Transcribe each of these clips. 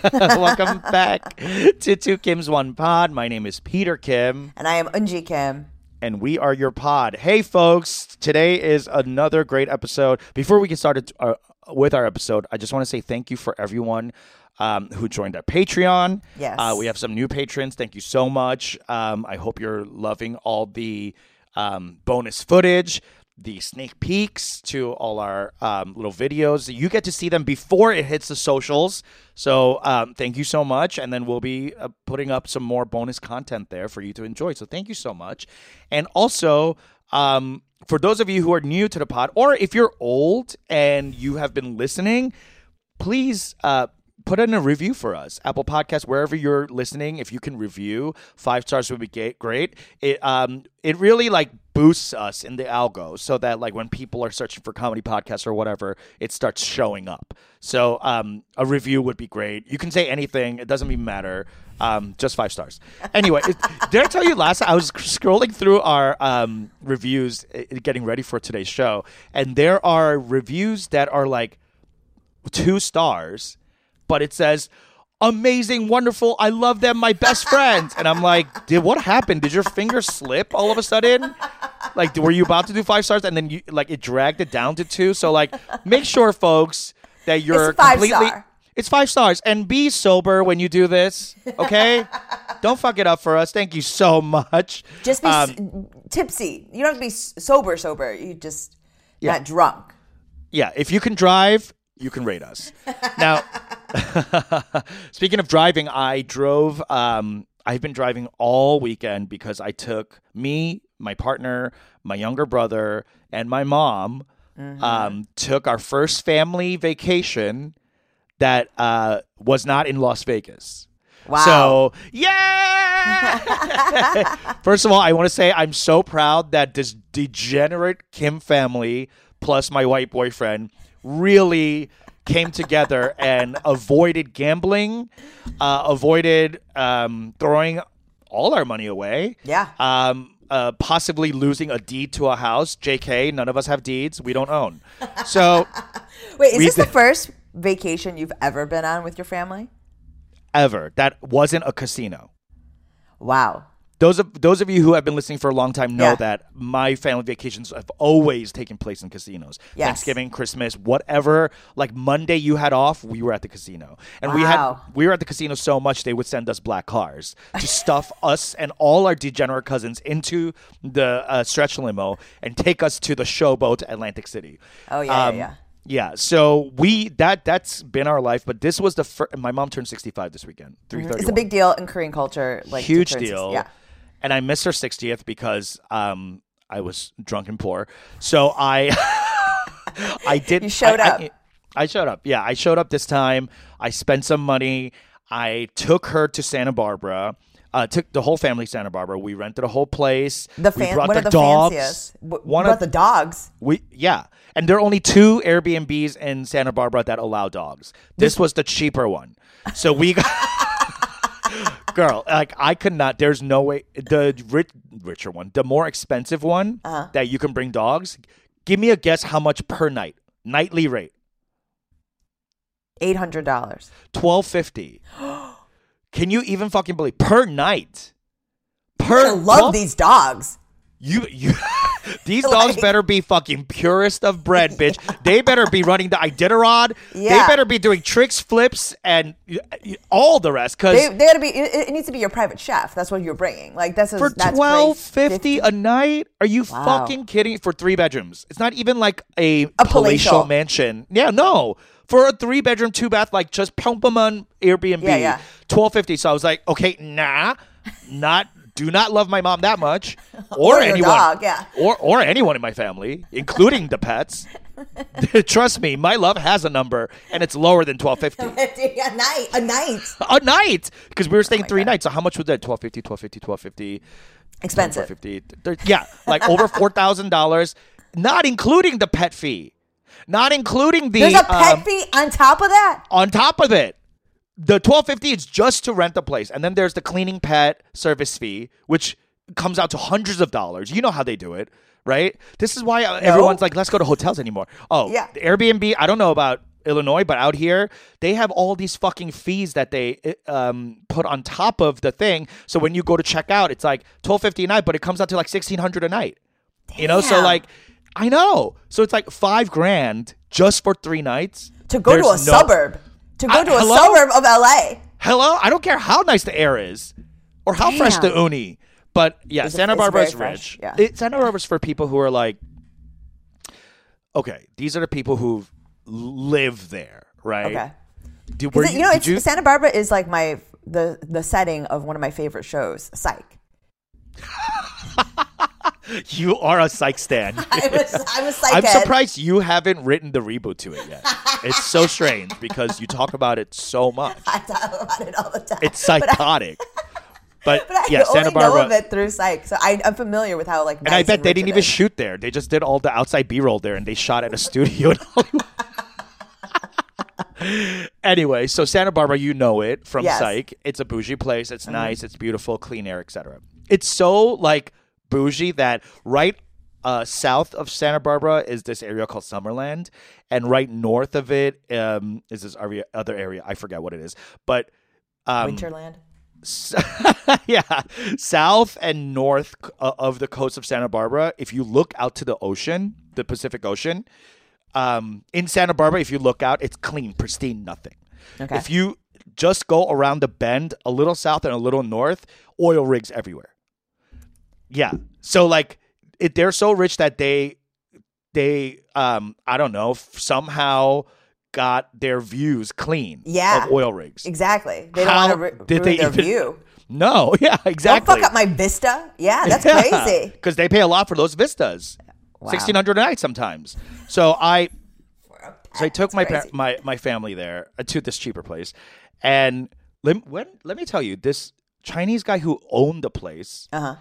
Welcome back to Two Kim's One Pod. My name is Peter Kim, And I am Eunji Kim. and we are your pod. Hey, folks! Today is another great episode. Before we get started uh, with our episode, I just want to say thank you for everyone um, who joined our Patreon. Yes. uh, we have some new patrons. Thank you so much. Um, I hope you're loving all the um, bonus footage. The sneak peeks to all our um, little videos. You get to see them before it hits the socials. So um, thank you so much. And then we'll be uh, putting up some more bonus content there for you to enjoy. So thank you so much. And also, um, for those of you who are new to the pod, or if you're old and you have been listening, please uh, put in a review for us. Apple Podcast, wherever you're listening, if you can review, five stars would be great. It um it really like boosts us in the algo so that like when people are searching for comedy podcasts or whatever, it starts showing up. So um a review would be great. You can say anything; it doesn't even matter. Um, just five stars. Anyway, did I tell you last? I was scrolling through our um, reviews, uh, getting ready for today's show, and there are reviews that are like two stars, but it says amazing, wonderful, I love them, my best friends. And I'm like, did what happened? Did your finger slip all of a sudden? Like, were you about to do five stars and then you like it dragged it down to two? So like, make sure, folks, that you're It's five completely. star. It's five stars, and be sober when you do this. Okay, don't fuck it up for us. Thank you so much. Just be Um, s- tipsy. You don't have to be s- sober, sober. You just Yeah. not drunk. yeah, if you can drive, you can rate us. Now, speaking of driving, I drove. Um, I've been driving all weekend because I took me, my partner, my younger brother, and my mom. Um, took our first family vacation that uh, was not in Las Vegas. Wow. So, yeah! First of all, I want to say I'm so proud that this degenerate Kim family plus my white boyfriend really came together and avoided gambling, uh, avoided um, throwing all our money away. Yeah. Um, uh, possibly losing a deed to a house. JK, none of us have deeds. We don't own. So, Wait, is this the first vacation you've ever been on with your family? ever, that wasn't a casino. Wow. Those of those of you who have been listening for a long time know Yeah. that my family vacations have always taken place in casinos. Yes. Thanksgiving, Christmas, whatever. Like Monday you had off, we were at the casino, and we had we were at the casino so much they would send us black cars to stuff us and all our degenerate cousins into the uh, stretch limo and take us to the showboat Atlantic City. Oh, yeah, yeah, Um, yeah. Yeah, so we that that's been our life, but this was the first. My mom turned sixty five this weekend. Three thirty. It's a big deal in Korean culture. Like huge deal. Yeah. And I missed her 60th because um, I was drunk and poor. So I I did You showed I- up. I, I showed up. Yeah, I showed up this time. I spent some money. I took her to Santa Barbara. Uh, took the whole family to Santa Barbara. We rented a whole place. The we brought what the the dogs. fanciest? One what of the dogs? we yeah, and there are only two Airbnbs in Santa Barbara that allow dogs. This was the cheaper one, so we got. Girl, like I could not. There's no way. The rich, richer one, the more expensive one Uh-huh. that you can bring dogs. Give me a guess how much per night? Nightly rate Eight hundred dollars. twelve fifty. Can you even fucking believe per night? I Per love 12 these dogs. You you these dogs Like- better be fucking purest of bread, bitch. They better be running the Iditarod. They better be doing tricks, flips, and all the rest. Because They, they gotta be. It, it needs to be your private chef. That's what you're bringing. Like that's for twelve fifty a night, are you Wow. fucking kidding? For three bedrooms, it's not even like a, A palatial palatial. mansion. Yeah, no. For a three bedroom, two bath, like just Pyeongpaemun Airbnb, Yeah, yeah. twelve fifty. So I was like, okay, nah, not. Do not love my mom that much, or, Or anyone, dog, yeah. or or anyone in my family, including the pets. Trust me, my love has a number, and it's lower than twelve fifty a night. A night. a night because we were staying Oh three God. nights. So how much was that? 1250 1250 1250 Expensive. 1250 Yeah, like over four thousand dollars, not including the pet fee, not including the There's a pet um, fee on top of that. on top of it. The twelve fifty is just to rent the place, and then there's the cleaning pet service fee, which comes out to hundreds of dollars. You know how they do it, right? This is why everyone's like, "Let's go to hotels anymore." Oh, Yeah. the Airbnb. I don't know about Illinois, but out here they have all these fucking fees that they um, put on top of the thing. So when you go to check out, it's like twelve fifty a night, but it comes out to like sixteen hundred a night. You know, so like I know, so it's like five grand just for three nights to go to a no- suburb. To go I- to a hello? suburb of LA. Hello, I don't care how nice the air is or how fresh the uni, but yeah, It's- Santa Barbara is rich. yeah. It, Santa Barbara's for people who are like, okay, these are the people who live there, right? Okay. Did, it- you know, did it's, you- Santa Barbara is like my the the setting of one of my favorite shows, Psych. you are a psych stan. I was I was psych. I'm head. surprised you haven't written the reboot to it yet. It's so strange because you talk about it so much. I talk about it all the time. It's psychotic. But, But I yeah, Santa only Barbara. know of it through Psych, so I, I'm familiar with how it like. And I nice bet they didn't even is. shoot there. They just did all the outside B roll there and they shot at a studio in Hollywood. anyway, so Santa Barbara, you know it from Yes. Mm-hmm. Psych. It's a bougie place. It's nice. It's beautiful, clean air, etc. It's so like bougie that right uh, south of Santa Barbara is this area called Summerland, and right north of it um, is this area, other area. I forget what it is, but um, Winterland. yeah, south and north uh, of the coast of Santa Barbara. If you look out to the ocean, the Pacific Ocean, um, in Santa Barbara, if you look out, it's clean, pristine, nothing. Okay. If you just go around the bend, a little south and a little north, oil rigs everywhere. Yeah, so like it, they're so rich that they they um I don't know somehow got their views clean Yeah. of oil rigs. Exactly. They don't want to ru- did ruin they their even- view. No, yeah, exactly. Don't fuck up my vista. Yeah, that's crazy. Because they pay a lot for those vistas, Wow. sixteen hundred a night sometimes. So I, so I took my pa- crazy. my my family there uh, to this cheaper place, and let when let me tell you, this Chinese guy who owned the place Uh huh.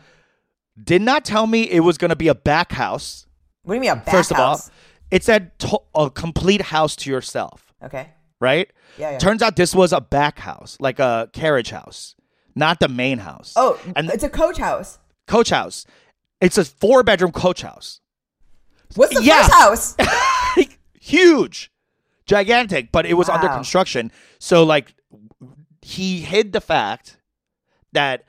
Did not tell me it was going to be a back house. What do you mean a back First of all, it said to- a complete house to yourself, Okay. right? Yeah, yeah. Turns out this was a back house, like a carriage house, not the main house. Oh, and it's a coach house. coach house. It's a four bedroom coach house. What's the Yeah. first house? Huge, gigantic, but it was under construction. So like he hid the fact that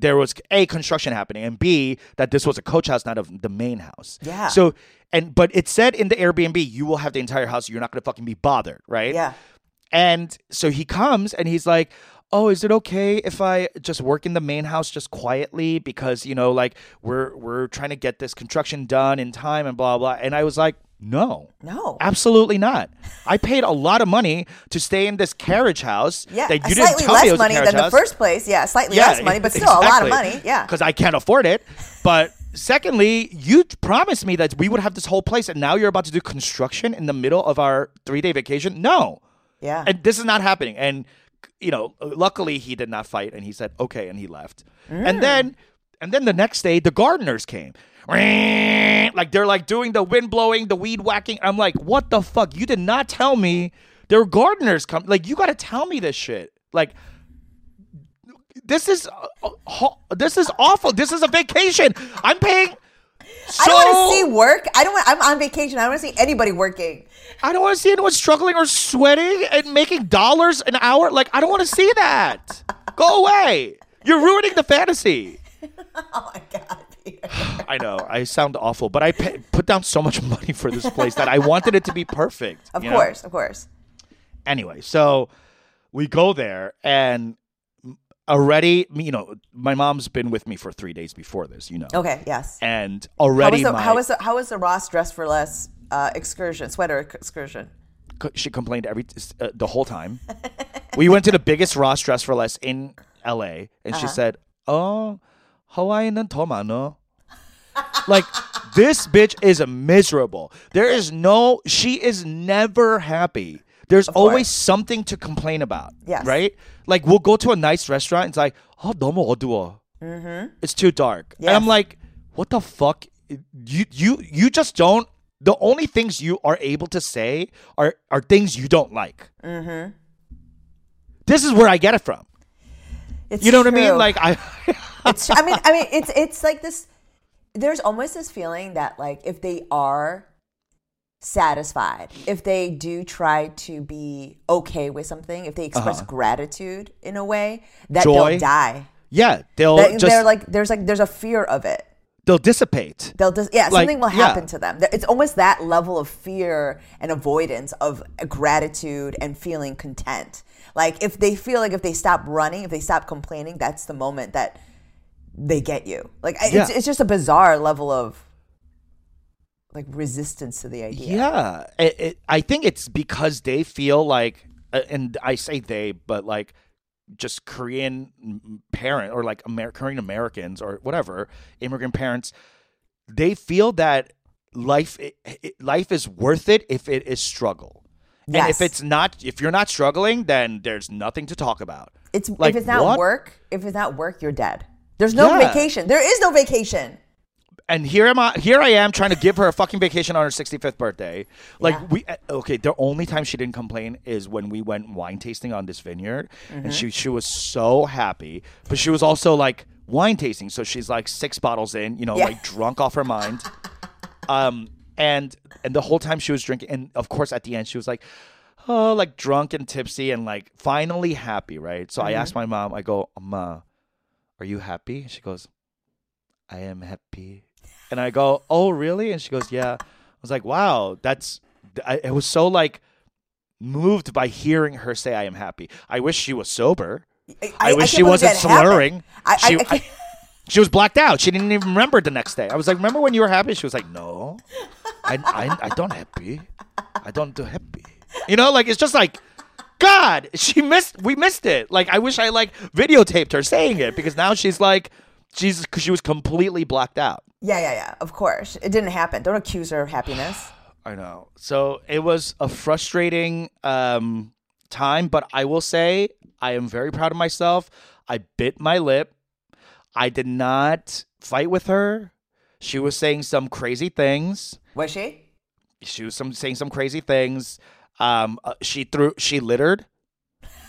there was a construction happening and b that this was a coach house not of the main house Yeah. so and but it said in the airbnb you will have the entire house you're not going to fucking be bothered right yeah. And so he comes and he's like, "Oh, is it okay if I just work in the main house just quietly because, you know, like we're we're trying to get this construction done in time and blah blah." And I was like, "No. No. Absolutely not. I paid a lot of money to stay in this carriage house Yeah. that you slightly didn't tell me it less money than the first place. Yeah, slightly less money, but still a lot of money. Yeah. Because I can't afford it. But secondly, you promised me that we would have this whole place, and now you're about to do construction in the middle of our three day vacation. No. Yeah. And this is not happening. And you know, luckily he did not fight, and he said okay, and he left. Mm. And then, and then the next day, the gardeners came. Like they're like doing the wind blowing, the weed whacking. I'm like, what the fuck? You did not tell me there were gardeners come. Like you got to tell me this shit. Like this is uh, ho- this is awful. This is a vacation. I'm paying. So, I don't want to see work. I don't want. I'm on vacation. I don't want to see anybody working. I don't want to see anyone struggling or sweating and making dollars an hour. Like, I don't want to see that. Go away. You're ruining the fantasy. Oh my god, I know. I sound awful, but I pay, put down so much money for this place that I wanted it to be perfect. Of you know? course, of course. Anyway, so we go there and already, you know, my mom's been with me for three days before this, you know. Okay. Yes. And How already was the my, how was the how was the Ross dress for less uh, excursion sweater excursion? she complained every uh, the whole time. we went to the biggest Ross Dress for Less in L.A. and Uh-huh. she said, "Oh, Hawaiian Toma no." like this bitch is miserable. There is no. She is never happy. There's always course. something to complain about. Yes. Right. Like we'll go to a nice restaurant. It's like, oh, 너무 어두워. Mm-hmm. It's too dark. And I'm Yes. like, what the fuck? You you you just don't. The only things you are able to say are are things you don't like. Mm-hmm. This is where I get it from. It's You know what I mean? Like I. it's I mean I mean it's it's like this there's almost this feeling that like if they are satisfied, if they do try to be okay with something, if they express gratitude in a way, that Uh-huh. Joy. they'll die. Yeah, they'll That- just they're like there's like there's a fear of it. they'll dissipate. They'll just yeah, Like, something will yeah. happen to them. It's almost that level of fear and avoidance of gratitude and feeling content. Like if they feel like if they stop running, if they stop complaining, that's the moment that they get you. Like I it's, it's just a bizarre level of like resistance to the idea. Yeah, it, it, I think it's because they feel like, uh, and I say they, but like just Korean parent or like Amer- Korean Americans or whatever immigrant parents, they feel that life it, life is worth it if it is struggle. And if it's not, if you're not struggling, then there's nothing to talk about. It's Like, if it's not what? work, if it's not work, you're dead. There's no Yeah. vacation. There is no vacation. and here am I here I am trying to give her a fucking vacation on her 65th birthday. Like Yeah. we uh, okay, the only time she didn't complain is when we went wine tasting on this vineyard Mm-hmm. and she she was so happy, but she was also like wine tasting, so she's like six bottles in, you know, Yeah. like drunk off her mind. Um and and the whole time she was drinking and of course at the end she was like oh like drunk and tipsy and like finally happy, right? So I Mm-hmm. asked my mom, I go, "Ma, are you happy?" She goes, I am happy. And I go, oh, really? And she goes, yeah. I was like, wow, that's, I, it was so like moved by hearing her say, I am happy. I wish she was sober. I, wish can't she wasn't happened. slurring. I, I, she, I she was blacked out. She didn't even remember the next day. I was like, remember when you were happy? She was like, no, I, I, I don't happy. I don't do happy. You know, like, it's just like, God, she missed, we missed it. Like, I wish I like videotaped her saying it because now she's like, she's, she was completely blacked out. yeah, yeah, yeah. Of course, it didn't happen. Don't accuse her of happiness. I know. So it was a frustrating um, time, but I will say I am very proud of myself. I bit my lip. I did not fight with her. She was saying some crazy things. Was she? She was some saying some crazy things. Um, uh, she threw. She littered.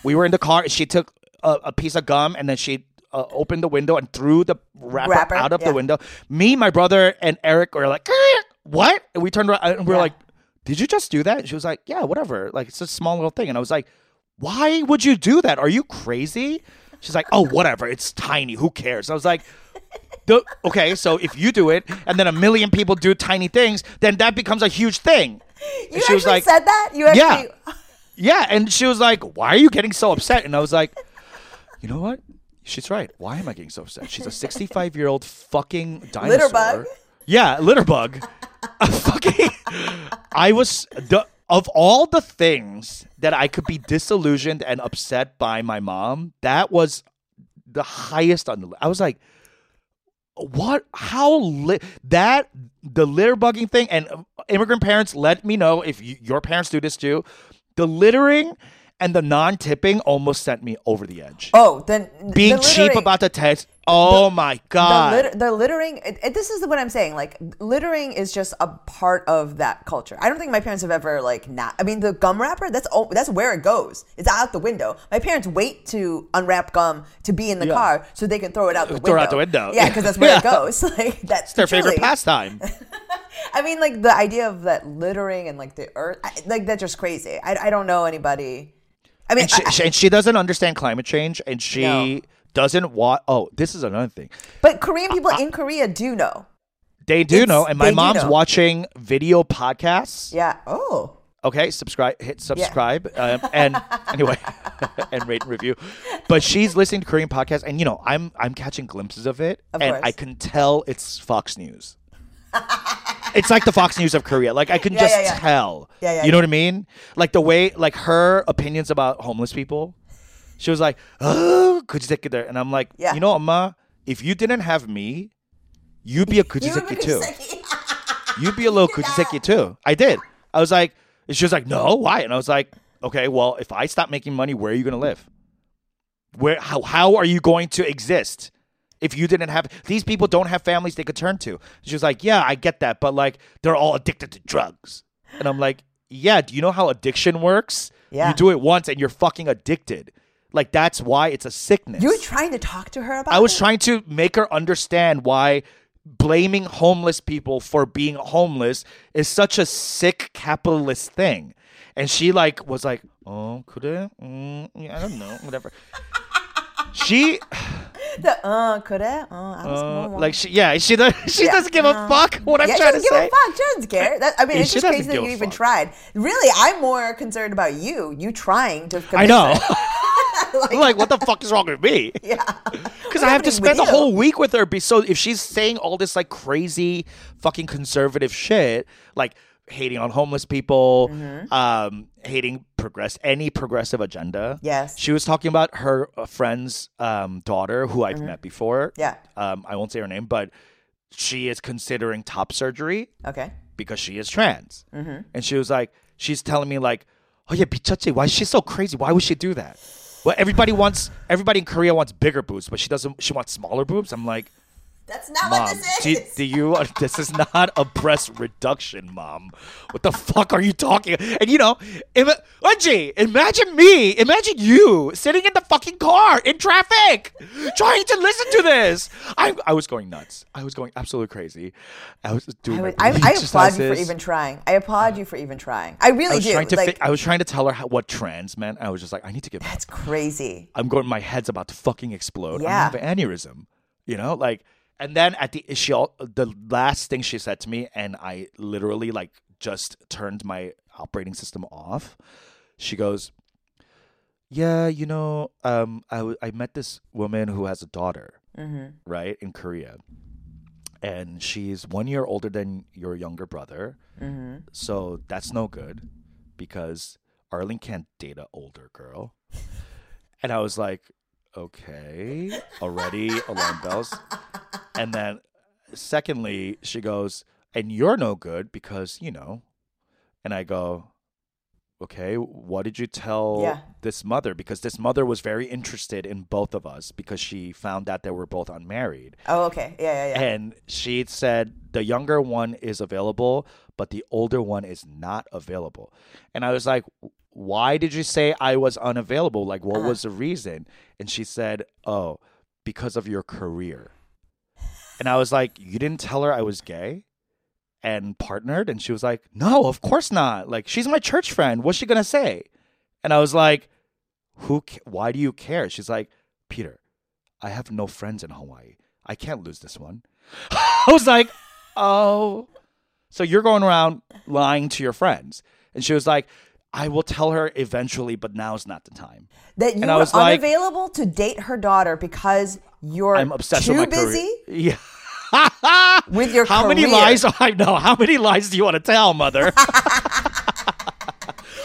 We were in the car. She took a, a piece of gum and then she uh, opened the window and threw the wrapper, Wrapper, out of yeah. the window. Me, my brother, and Eric were like, "Eh, "What?" And we turned around and we are Yeah. like, "Did you just do that?" And she was like, "Yeah, whatever. Like it's a small little thing." And I was like, "Why would you do that? Are you crazy?" She's like, "Oh, whatever. It's tiny. Who cares?" I was like. The, okay, so if you do it and then a million people do tiny things, then that becomes a huge thing. You And she was actually like, said that? You Yeah. actually yeah, and she was like, "Why are you getting so upset?" And I was like, "You know what? She's right. Why am I getting so upset? She's a 65 year old fucking dinosaur. bug? Yeah, litter bug. A fucking. I was the of all the things that I could be disillusioned and upset by my mom. That was the highest on the list. I was like, what how li- that the litter bugging thing and uh, immigrant parents let me know if you, your parents do this too the littering and the non-tipping almost sent me over the edge Oh, then being the cheap about the text oh my the, god litter, the littering. It, it- this is what I'm saying. Like littering is just a part of that culture. I don't think my parents have ever like not. I mean, the gum wrapper. That's all, that's where it goes. It's out the window. My parents wait to unwrap gum to be in the Yeah. car so they can throw it out the window. Throw out the window. Yeah, because that's where it goes. Like that's their favorite pastime I mean, like the idea of that littering and like the earth, I, like that's just crazy. I, I don't know anybody. I mean, and she, I- she, and she doesn't understand climate change and she No. Doesn't want oh this is another thing but Korean people in Korea do know. they do It's- know and my mom's watching video podcasts Yeah. Oh. Okay, subscribe, hit subscribe, um, and anyway, and rate and review. But she's listening to Korean podcasts, and you know, I'm I'm catching glimpses of it, Of and course. I can tell it's Fox News. it's like the Fox News of Korea. Like I can Yeah, just yeah, yeah. tell. Yeah, yeah, you know yeah. what I mean? Like the way, like her opinions about homeless people. She was like, "Oh, could you take it there?" And I'm like, Yeah. "You know, Amma, if you didn't have me, you'd be a kujiseki too." You'd be a little kujiseki too. I did. I was like, and she was like, no, why? And I was like, okay, well, if I stop making money, where are you going to live? Where, how, how are you going to exist if you didn't have, these people don't have families they could turn to. She was like, yeah, I get that, but like, they're all addicted to drugs. And I'm like, yeah, do you know how addiction works? Yeah. You do it once and you're fucking addicted. Like, that's why it's a sickness. You were trying to talk to her about I was it? trying to make her understand why blaming homeless people for being homeless is such a sick capitalist thing. And she like was like, oh, could it? Mm, yeah, I don't know, whatever. she The uh, could it? Uh, I was uh, like she yeah she does she Yeah. doesn't give a fuck what I'm yeah, trying to doesn't give say. a fuck. She doesn't care. That, I mean, Yeah, it's just crazy that you even fuck. tried. Really, I'm more concerned about you. You trying to. I know. like, like, what the fuck is wrong with me? Yeah. Because I have to spend the whole week with her. So if she's saying all this like crazy fucking conservative shit, like hating on homeless people, mm-hmm. um, hating progress any progressive agenda. Yes, she was talking about her uh, friend's um, daughter, who I've mm-hmm. met before. Yeah, um, I won't say her name, but she is considering top surgery. Okay, because she is trans, mm-hmm. and she was like, she's telling me like, oh yeah, Bichachi, why is she so crazy? Why would she do that? Well, everybody wants, everybody in Korea wants bigger boobs, but she doesn't. She wants smaller boobs. I'm like, That's not mom, what this do, is. do you? This is not a breast reduction, mom. What the fuck are you talking? And you know, if imagine me, imagine you sitting in the fucking car in traffic, trying to listen to this. I, I was going nuts. I was going absolutely crazy. I was doing. I, would, I, I applaud you for even trying. I applaud you for even trying. I really I was do. trying to like, fi- I was trying to tell her how, what trans meant. I was just like, I need to get. that's crazy. I'm going. My head's about to fucking explode. Yeah. I'm have an aneurysm. You know, like, and then at the she all the last thing she said to me, and I literally like just turned my operating system off. She goes, "Yeah, you know, um, I w- I met this woman who has a daughter, right, in Korea." And she's one year older than your younger brother. So that's no good because Arlen can't date an older girl. And I was like, okay, already alarm bells. And then, secondly, she goes, and you're no good because, you know. And I go, okay, what did you tell Yeah. this mother? Because this mother was very interested in both of us because she found out that we're both unmarried. Oh, okay. Yeah, yeah, yeah. And she said the younger one is available, but the older one is not available. And I was like, why did you say I was unavailable? Like, what Uh-huh. was the reason? And she said, oh, because of your career. And I was like, you didn't tell her I was gay and partnered? And she was like, no, of course not. Like, she's my church friend. What's she going to say? And I was like, who, ca- why do you care? She's like, Peter, I have no friends in Hawaii. I can't lose this one. I was like, oh. So you're going around lying to your friends. And she was like, I will tell her eventually, but now's not the time. that you and were like- unavailable to date her daughter because you're I'm obsessed too with my busy career. Yeah. with your How many lies? I know. How many lies do you want to tell, mother?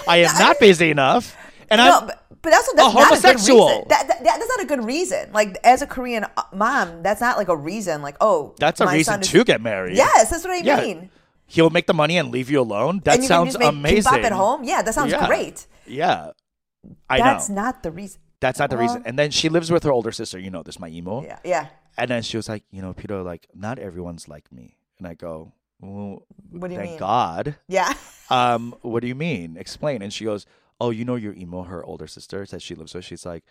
I am not busy enough. And No, I'm. but, but that's, that's not homosexual. A good reason. That, that, that's not a good reason. Like as a Korean uh, mom, that's not like a reason. Like oh, That's a reason son is- to get married. Yes, that's what I Yeah. mean. He'll make the money and leave you alone. That and you sounds make amazing. kimbap at home. Yeah, that sounds Yeah. great. Yeah. I That's know. not the reason. That's not the reason. And then she lives with her older sister. You know this, my emo. Yeah, yeah. And then she was like, you know, Peter, like, not everyone's like me. And I go, well, What do you thank mean? God. Yeah. Um, what do you mean? Explain. And she goes, oh, you know your emo, her older sister that she lives with. She's like,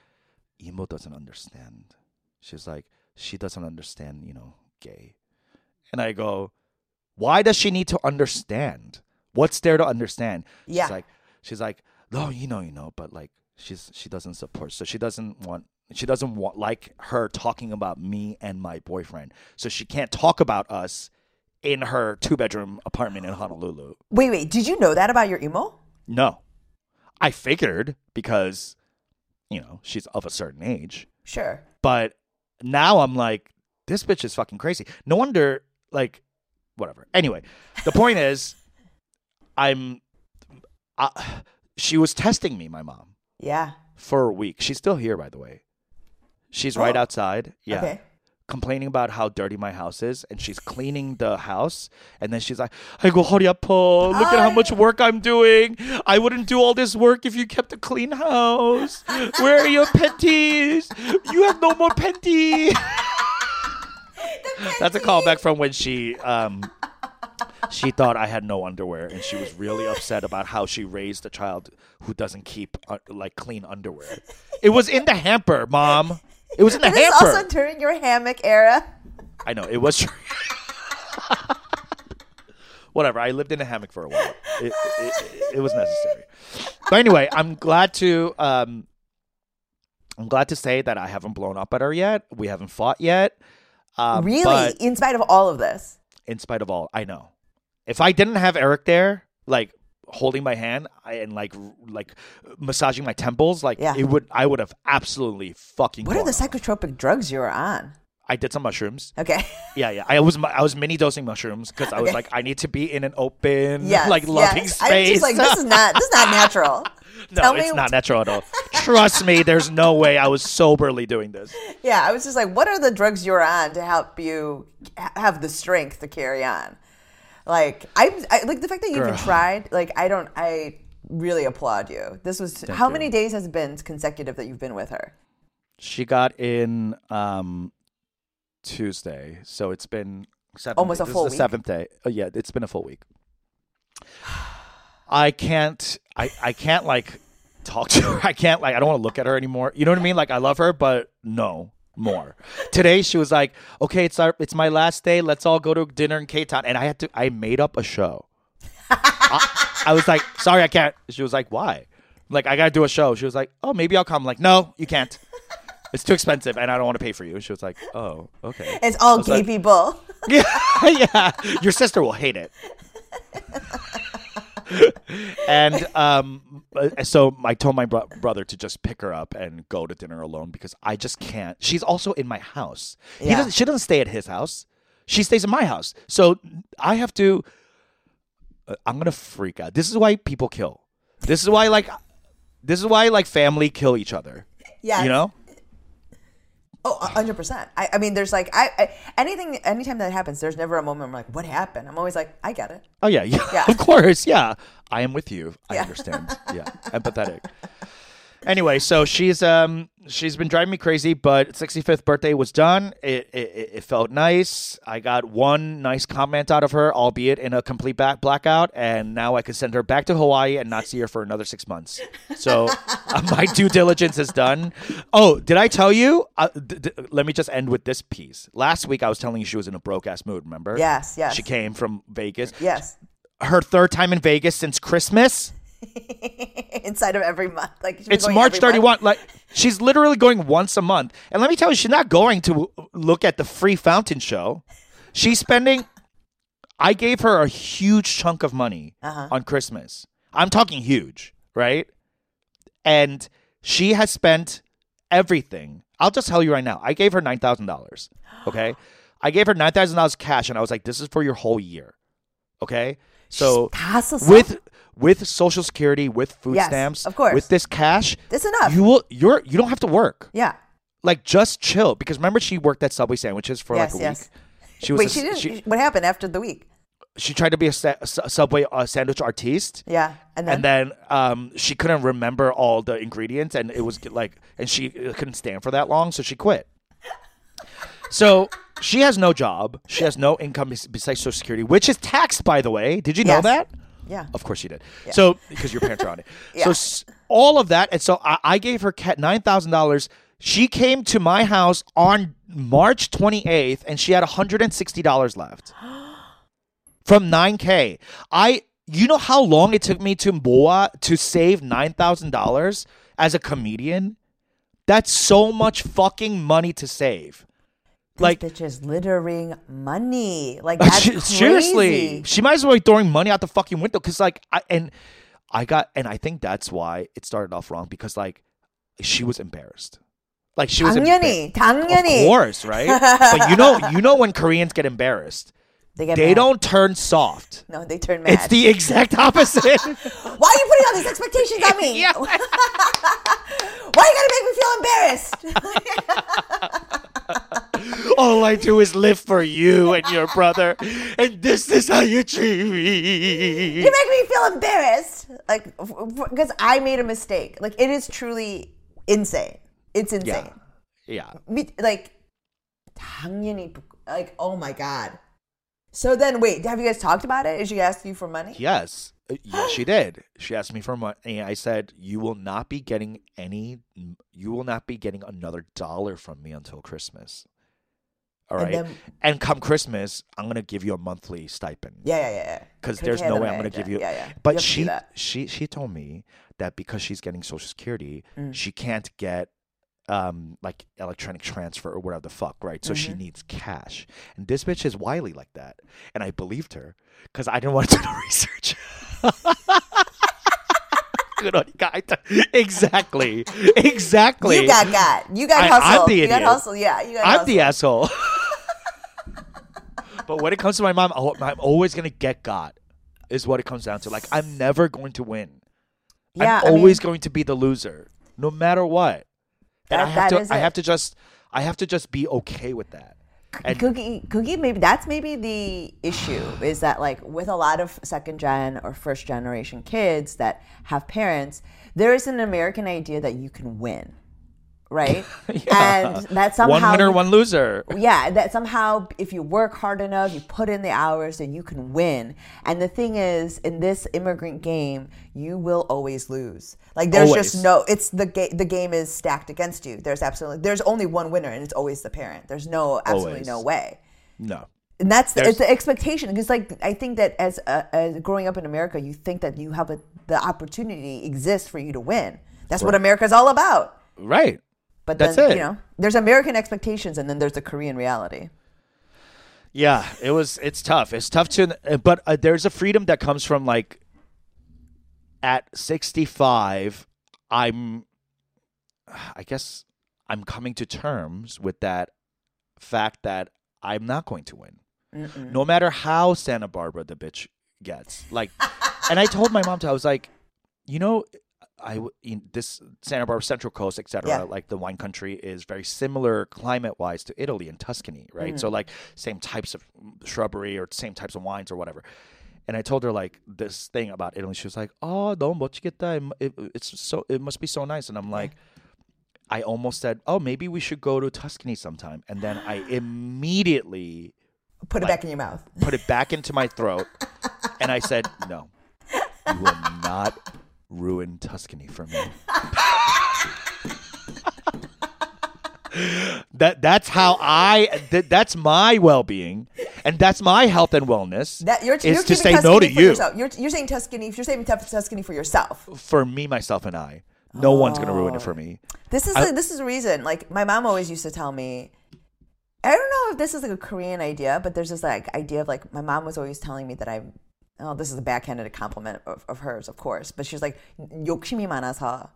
emo doesn't understand. She's like, she doesn't understand, you know, gay. And I go, why does she need to understand? What's there to understand? Yeah. She's like, she's like, no, you know, you know, but like, she's she doesn't support. So she doesn't want. She doesn't want like her talking about me and my boyfriend. So she can't talk about us in her two bedroom apartment in Honolulu. Wait, wait. Did you know that about your emo? No. I figured because, you know, she's of a certain age. Sure. But now I'm like, this bitch is fucking crazy. No wonder, like, whatever. Anyway, the point is, I'm. Uh, she was testing me, my mom. Yeah. For a week. She's still here, by the way. She's oh. right outside. Yeah. Okay. Complaining about how dirty my house is, and she's cleaning the house, and then she's like, "I go hurry up, look at how much work I'm doing. I wouldn't do all this work if you kept a clean house. Where are your panties? You have no more panties." That's a callback from when she um she thought I had no underwear, and she was really upset about how she raised a child who doesn't keep uh, like clean underwear. It was in the hamper, mom. It was in the This is hamper. also during your hammock era. I know it was. Whatever. I lived in a hammock for a while. It, it, it, it was necessary. But anyway, I'm glad to. Um, I'm glad to say that I haven't blown up at her yet. We haven't fought yet. Um, really, in spite of all of this. in spite of all, I know. If I didn't have Eric there, like holding my hand and like like massaging my temples, like Yeah. it would, I would have absolutely fucking. What are the psychotropic drugs you were on? I did some mushrooms. Okay. Yeah, yeah. I was I was mini dosing mushrooms because I was Okay. like, I need to be in an open, Yes. like loving yes. space. Like this is not this is not natural. no, tell it's not natural at all. Trust me, there's no way I was soberly doing this. Yeah, I was just like, what are the drugs you're on to help you have the strength to carry on? Like I, I like the fact that you even Girl. tried. Like I don't. I really applaud you. This was how you. many days has it been consecutive that you've been with her? She got in um Tuesday, so it's been seven Almost days. a This full is the week. seventh day. Oh yeah, it's been a full week. I can't. I I can't like talk to her. I can't like. I don't want to look at her anymore. You know what I mean? Like I love her, but no more. Today she was like, "Okay, it's our it's my last day. Let's all go to dinner in K Town." And I had to. I made up a show. I, I was like, "Sorry, I can't." She was like, "Why?" Like I gotta do a show. She was like, "Oh, maybe I'll come." I'm like, no, you can't. It's too expensive, and I don't want to pay for you. She was like, "Oh, okay." It's all gay like- people. yeah, yeah. Your sister will hate it. and um, uh, so I told my bro- brother to just pick her up and go to dinner alone because I just can't. She's also in my house. He Yeah. doesn't. She doesn't stay at his house. She stays in my house. So I have to. uh, I'm gonna freak out. This is why people kill. This is why like. This is why like family kill each other. Yeah. You know. Oh, hundred percent. I, I mean, there's like I, I anything anytime that happens, there's never a moment I'm like, what happened? I'm always like, I get it. Oh yeah, yeah, Yeah. of course, yeah. I am with you. I Yeah. understand. Yeah, empathetic. Anyway, so she's um she's been driving me crazy, but 65th birthday was done. It, it it- felt nice. I got one nice comment out of her, albeit in a complete back blackout, and now I can send her back to Hawaii and not see her for another six months. So uh, my due diligence is done. Oh, did I tell you? Uh, d- d- let me just end with this piece. Last week I was telling you she was in a broke ass mood. Remember? Yes, yes. She came from Vegas Yes. her third time in Vegas since Christmas. Inside of every month, like It's March 31. Like she's literally going once a month. And let me tell you, she's not going to look at the free fountain show. She's spending I gave her a huge chunk of money Uh-huh. on Christmas. I'm talking huge, right? And she has spent everything. I'll just tell you right now. I gave her $9,000. Okay? I gave her $9,000 cash and I was like, this is for your whole year. Okay? So with with social security with food Yes, stamps of course. with this cash That's enough. you will you're you don't have to work yeah. like just chill because remember she worked at subway sandwiches for Yes, like a yes. week she was Wait, a- she didn't. she, what happened after the week? she tried to be a sa- su- subway uh, sandwich artiste Yeah, and then, and then um, she couldn't remember all the ingredients and it was like and she couldn't stand for that long so she quit so she has no job she has no income besides social security which is taxed by the way did you know that yeah. Of course you did. So because your parents are on it. Yeah. So all of that, and so I, I gave her cat nine thousand dollars. She came to my house on March twenty eighth, and she had hundred and sixty dollars left from nine k. I, you know how long it took me to Moa to save nine thousand dollars as a comedian. That's so much fucking money to save Like this bitch is littering money. Like that's She- crazy. seriously, she might as well be throwing money out the fucking window because, like, I and I got, and I think that's why it started off wrong because, like, she was embarrassed. Like she was 당연히, embar- 당연히. of course, right? but you know, you know when Koreans get embarrassed, They get they mad. don't turn soft. No, they turn mad. It's the exact opposite. Why are you putting all these expectations on me? Yeah. Why you gotta make me feel embarrassed? All I do is live for you and your brother, and this is how you treat me. you make me feel embarrassed. Like, because I made a mistake. Like, it is truly insane. It's insane. Yeah, yeah. Me- Like, 당연히, 부- like, oh my god. So then, wait, have you guys talked about it? Did she ask you for money? Yes. Uh, Yes, she did. She asked me for money. I said, "You will not be getting any. You will not be getting another dollar from me until Christmas. All right. And, then, and, come Christmas, I'm gonna give you a monthly stipend. Yeah, yeah, yeah. Because there's no way I'm gonna give you. Yeah, yeah. But you she she she told me that because she's getting Social Security, mm. she can't get um like electronic transfer or whatever the fuck, right? So mm-hmm. she needs cash. And this bitch is wily like that, and I believed her because I didn't want to do the research. good on you. Exactly. Exactly. You got got. You got I, hustle. I'm the idiot. You got hustle. Yeah. You got I'm hustle. the asshole but when it comes to my mom, I'm always gonna get got. Is what it comes down to. Like I'm never going to win. Yeah, I'm I mean- always going to be the loser, no matter what. And I have to. I it. have to just. I have to just be okay with that. And Cookie, cookie, maybe that's maybe the issue is that like with a lot of second gen or first generation kids that have parents, there is an American idea that you can win, right? And that somehow one winner, one loser. yeah, that somehow if you work hard enough, you put in the hours, then you can win. And the thing is, in this immigrant game, you will always lose. Like there's Always. just no. It's the game. The game is stacked against you. There's absolutely. There's only one winner, and it's always the parent. There's no absolutely Always. no way. No. And that's the, it's the expectation because like I think that as, uh, as growing up in America, you think that you have a, the opportunity exists for you to win. That's what America's all about. Right. But That's then it. you know, there's American expectations, and then there's the Korean reality. Yeah, it was. It's tough. It's tough to, but uh, there's a freedom that comes from like. At 65, I'm. I guess I'm coming to terms with that fact that I'm not going to win, no matter how Santa Barbara the bitch gets. Like, and I told my mom, to, I was like, you know, I in this Santa Barbara Central Coast, etc. Yeah. Like the wine country is very similar climate wise to Italy and Tuscany, right? Mm. So like same types of shrubbery or same types of wines or whatever. And I told her like this thing about Italy. She was like, "Oh, no, mochiqueta, it, it's so it must be so nice." And I'm like. I almost said, "Oh, maybe we should go to Tuscany sometime." And then I immediately put it like, back in your mouth. Put it back into my throat, and I said, "No, you will not ruin Tuscany for me." that that's how I that, that's my well-being and that's my health and wellness That you're, is you're to say Tuscany no to you Yourself. You're, you're saying Tuscany. If you're saying Tus- Tuscany for yourself, for me myself and I no one's going to ruin it for oh. me this is I- a, this is a reason. Like my mom always used to tell me. I don't know if this is like a Korean idea, but there's this like idea of like my mom was always telling me that I'm Oh, this is a backhanded compliment of, of hers, of course. But she's like 욕심이 많아서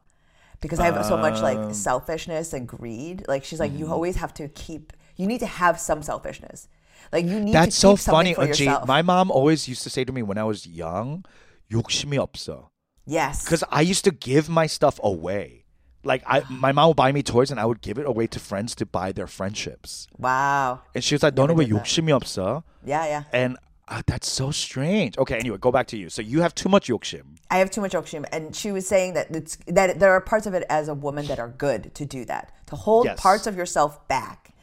because I have so much Um. like selfishness and greed. Like she's like, Mm-hmm. you always have to keep. You need to have some selfishness. Like you need that's to so keep something funny for Unji. yourself. my mom always used to say to me when I was young 욕심이 없어 yes, because I used to give my stuff away like I my mom would buy me toys and I would give it away to friends to buy their friendships wow, and she was like 너는 왜 did that. 욕심이 없어 yeah, yeah. And uh, that's so strange. Okay, anyway, go back to you. So you have too much yokshim. I have too much okshim, and she was saying that it's that there are parts of it as a woman that are good to do that, to hold Yes. parts of yourself back.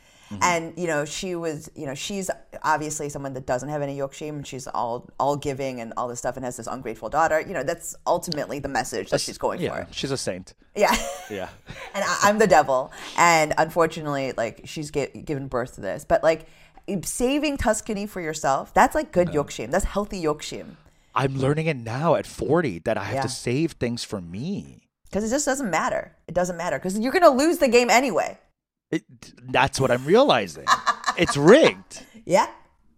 And you know, she was, you know, she's obviously someone that doesn't have any yokshim, and she's all all giving and all this stuff, and has this ungrateful daughter. You know, that's ultimately the message that she's going yeah, for. she's a saint. Yeah. Yeah. and I, I'm the devil. And unfortunately, like she's get, given birth to this. But like saving Tuscany for yourself, that's like good yokshim. That's healthy yokshim. I'm learning it now at 40 that I have Yeah. to save things for me. Because it just doesn't matter. It doesn't matter because you're gonna lose the game anyway. It, that's what I'm realizing. it's rigged. Yeah.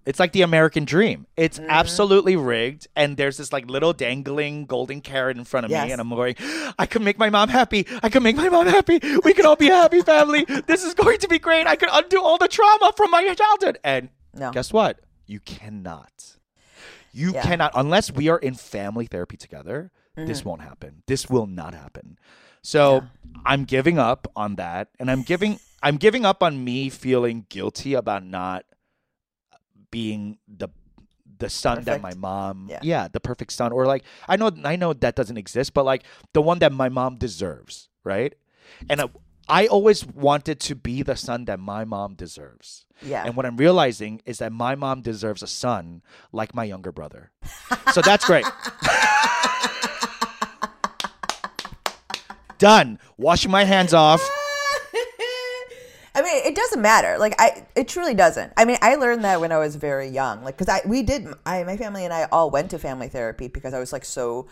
It's like the American dream. It's Mm-hmm. absolutely rigged. And there's this like little dangling golden carrot in front of Yes. me. And I'm going, I can make my mom happy. I can make my mom happy. We can all be a happy family. This is going to be great. I can undo all the trauma from my childhood. And No. guess what? You cannot. You Yeah. cannot, unless we are in family therapy together, this Mm-hmm. won't happen. This will not happen. So I'm giving up on that. And I'm giving I'm giving up on me feeling guilty about not being the the son that my mom Yeah. the perfect son. Or like I know I know that doesn't exist but like the one that my mom deserves right? And uh, I always wanted to be the son that my mom deserves. Yeah. and what I'm realizing is that my mom deserves a son like my younger brother. So that's great. Done. Washing my hands off. I it doesn't matter. Like I, it truly doesn't. I mean, I learned that when I was very young. Like, because I, we did, I, my family and I all went to family therapy because I was like so.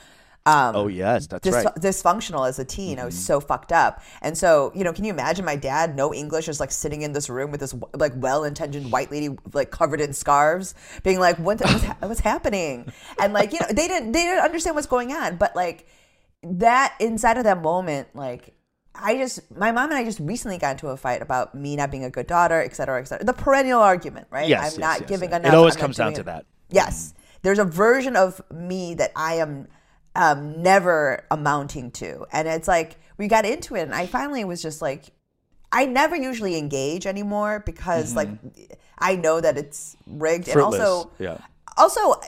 Um, Oh yes, that's dis- right. Mm-hmm. dysfunctional as a teen. I was so fucked up. And so, you know, can you imagine my dad, no English, is like sitting in this room with this like well-intentioned white lady, like covered in scarves, being like, "What what's, ha- what's happening?" And like, you know, they didn't they didn't understand what's going on. But like that inside of that moment, like. I just, my mom and I just recently got into a fight about me not being a good daughter, et cetera, et cetera. The perennial argument, right? Yes, I'm yes, not yes, giving yes. It always I'm comes down to it. that. Yes. There's a version of me that I am um, never amounting to. And it's like, we got into it, and I finally was just like, I never usually engage anymore because, like, I know that it's rigged. Mm-hmm. Fruitless. And also, yeah. also,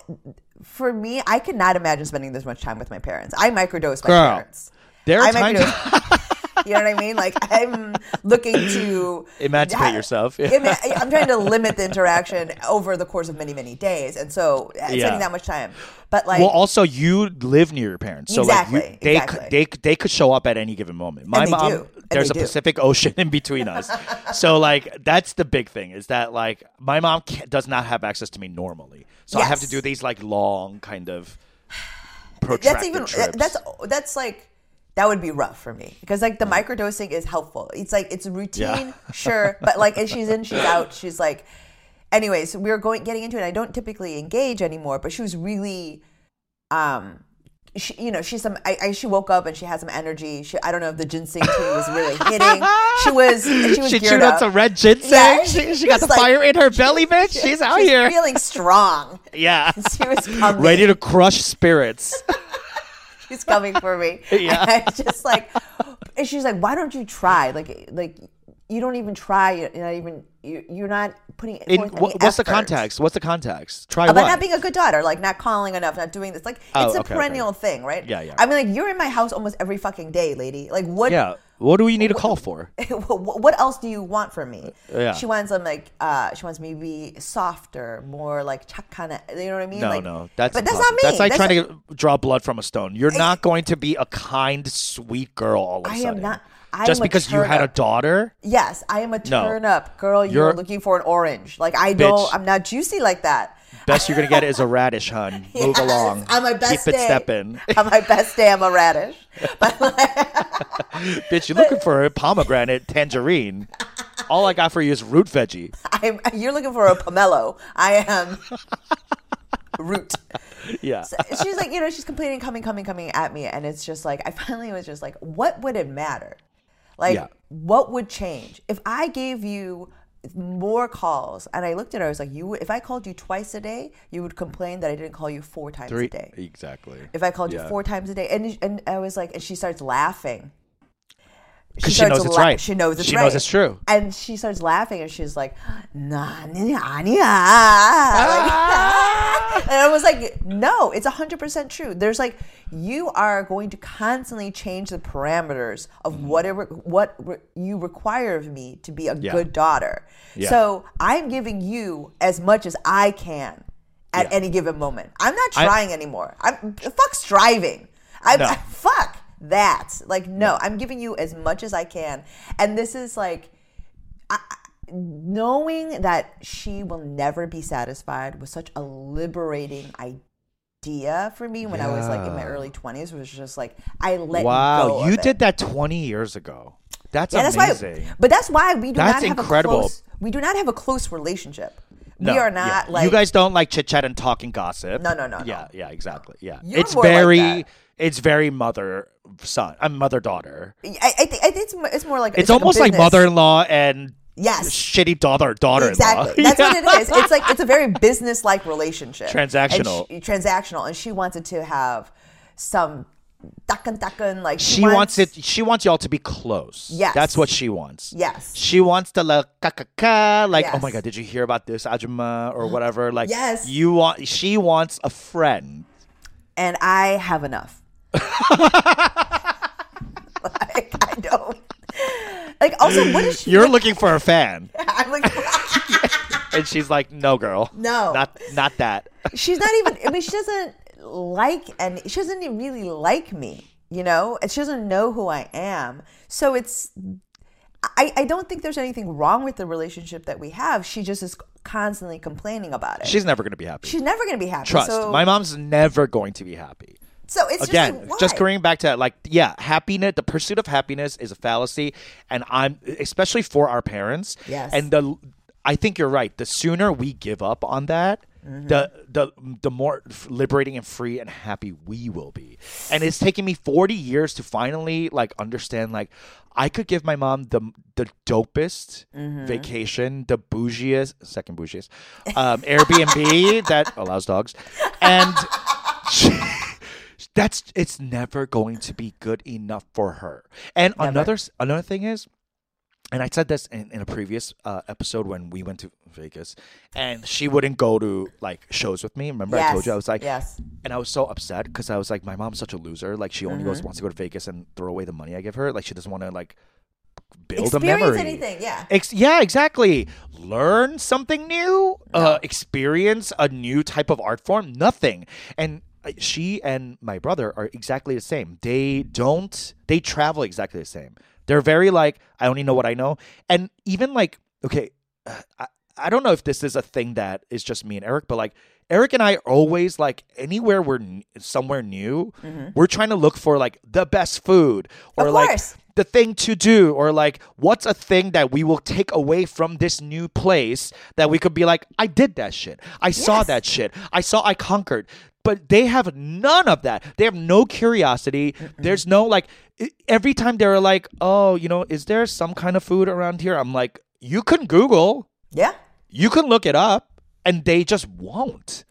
for me, I could not imagine spending this much time with my parents. I microdose my Girl, parents. there are I times. you know what I mean? Like I'm looking to Emancipate yourself. Ima- I'm trying to limit the interaction over the course of many, many days, and so uh, Yeah. spending that much time. But like, well, also you live near your parents, so Exactly, like you, they exactly. could, they they could show up at any given moment. My mom, do, there's a do. Pacific Ocean in between us, so like that's the big thing is that like my mom does not have access to me normally, so I have to do these like long kind of protracted that's even trips. that's that's like that would be rough for me because like the microdosing is helpful. It's like it's routine, Yeah. sure, but like if she's in, she's out. She's like, anyways, we were going getting into it. I don't typically engage anymore, but she was really, um. She, you know, she's some. I, I, she woke up and she had some energy. She, I don't know if the ginseng tea was really hitting. She was. She was she chewed up. on some red ginseng. Yeah, she, she she got the like- fire in her belly, bitch. She's out She's here. feeling strong. yeah. She was coming. Ready to crush spirits. She's coming for me. Yeah. And I just like, and she's like, why don't you try? Like, like you don't even try. You're not even. you- You're not putting. In, forth any what, what's the context? What's the context? Try About what? not being a good daughter, like not calling enough, not doing this. Like Oh, it's a okay, okay. perennial thing, right? Yeah, yeah. I mean, like you're in my house almost every fucking day, lady. Like what? yeah. What do we need a call for? what else do you want from me? Yeah. She wants them like uh she wants me to be softer, more like kind of you know what I mean? No, like, no, that's but that's not me. That's like trying to draw blood from a stone. You're I- not going to be a kind, sweet girl all of a I am not- I Just because you had a daughter. Yes, I am a No. turn up girl. You're, You're- looking for an orange. Like I don't. Bitch. I'm not juicy like that. Best you're gonna get is a radish, hun. Move Yes, along. On my best Keep it day. stepping. on my best day, I'm a radish. But like, Bitch, you're looking for a pomegranate tangerine. All I got for you is root veggie. I'm, you're looking for a pomelo. I am root. Yeah. She's like, you know, she's complaining, coming, coming, coming at me, and it's just like I finally was just like, what would it matter? Like, Yeah. what would change if I gave you more calls? And I looked at her, I was like, you, if I called you twice a day, you would complain that I didn't call you four times Three. a day. Exactly. If I called you four times a day, and and I was like, and she starts laughing. she starts knows it's right. She knows it's She right. knows it's true. And she starts laughing, and she's like, "Nah, nah, nah." I was like, "No, it's hundred percent true. There's like, you are going to constantly change the parameters of mm-hmm. whatever what re- you require of me to be a Yeah. good daughter. Yeah. So I'm giving you as much as I can." At Yeah. any given moment, I'm not I- trying anymore. I'm fuck striving. I No. fuck that. Like, no, I'm giving you as much as I can. And this is like, I, I- knowing that she will never be satisfied was such a liberating idea for me when I was like in my early 20s. Was just like, I let go. Wow, you it. did that 20 years ago. That's Yeah, that's amazing. why. But that's why we do That's not have incredible. a close. We do not have a close relationship. No, we are yeah. not like you guys don't like chit chat and talking gossip. No, no, no, no. Yeah, yeah, exactly. Yeah, You're it's like very, that. it's very mother son, uh, I'm mother daughter. I, I, think, I think it's, it's more like It's, like almost like mother-in-law and Yes. shitty daughter daughter-in-law. Exactly. That's what it is. It's like it's a very business-like relationship. Transactional. And she, transactional, and she wanted to have some takan takan like She wants it. She wants y'all to be close. Yes. that's what she wants. Yes. She wants to like ka like oh my god, did you hear about this Ajuma or whatever? Like Yes. you want. She wants a friend. and I have enough. like I don't. Like also, what is she? You're looking for a fan, I'm like, and she's like, no, girl, No. not not that. she's not even. I mean, she doesn't like, and she doesn't even really like me. You know, and she doesn't know who I am. So it's. I, I don't think there's anything wrong with the relationship that we have. She just is constantly complaining about it. She's never going to be happy. She's never going to be happy. Trust. So, My mom's never going to be happy. So it's Again, just, like, just going back to like, yeah, happiness, the pursuit of happiness is a fallacy. And I'm, especially for our parents. Yes. And the, I think you're right. The sooner we give up on that, Mm-hmm. the the the more liberating and free and happy we will be. And it's taken me 40 years to finally like understand like I could give my mom the the dopest Mm-hmm. vacation, the bougiest, second bougiest, um, Airbnb that allows dogs, and that's it's never going to be good enough for her. And another another thing is, and I said this in, in a previous uh, episode when we went to Vegas, and she wouldn't go to like shows with me. Remember, I told you I was like, yes. and I was so upset because I was like, my mom's such a loser. Like she only goes Mm-hmm. wants to go to Vegas and throw away the money I give her. Like she doesn't want to like build a memory. anything, yeah. Ex- yeah, exactly. Learn something new. Uh, experience a new type of art form. Nothing. And she and my brother are exactly the same. They don't. They travel exactly the same. They're very like I only know what I know. And even like okay, uh, I, I don't know if this is a thing that is just me and Eric, but like Eric and I are always like anywhere we're n- somewhere new, we're trying to look for like the best food or Mm-hmm. Like the thing to do or like what's a thing that we will take away from this new place that we could be like I did that shit. I saw that shit. I saw I conquered. But they have none of that. They have no curiosity. There's no like every time they're like, "Oh, you know, is there some kind of food around here?" I'm like, "You can Google. Yeah. You can look it up." And they just won't.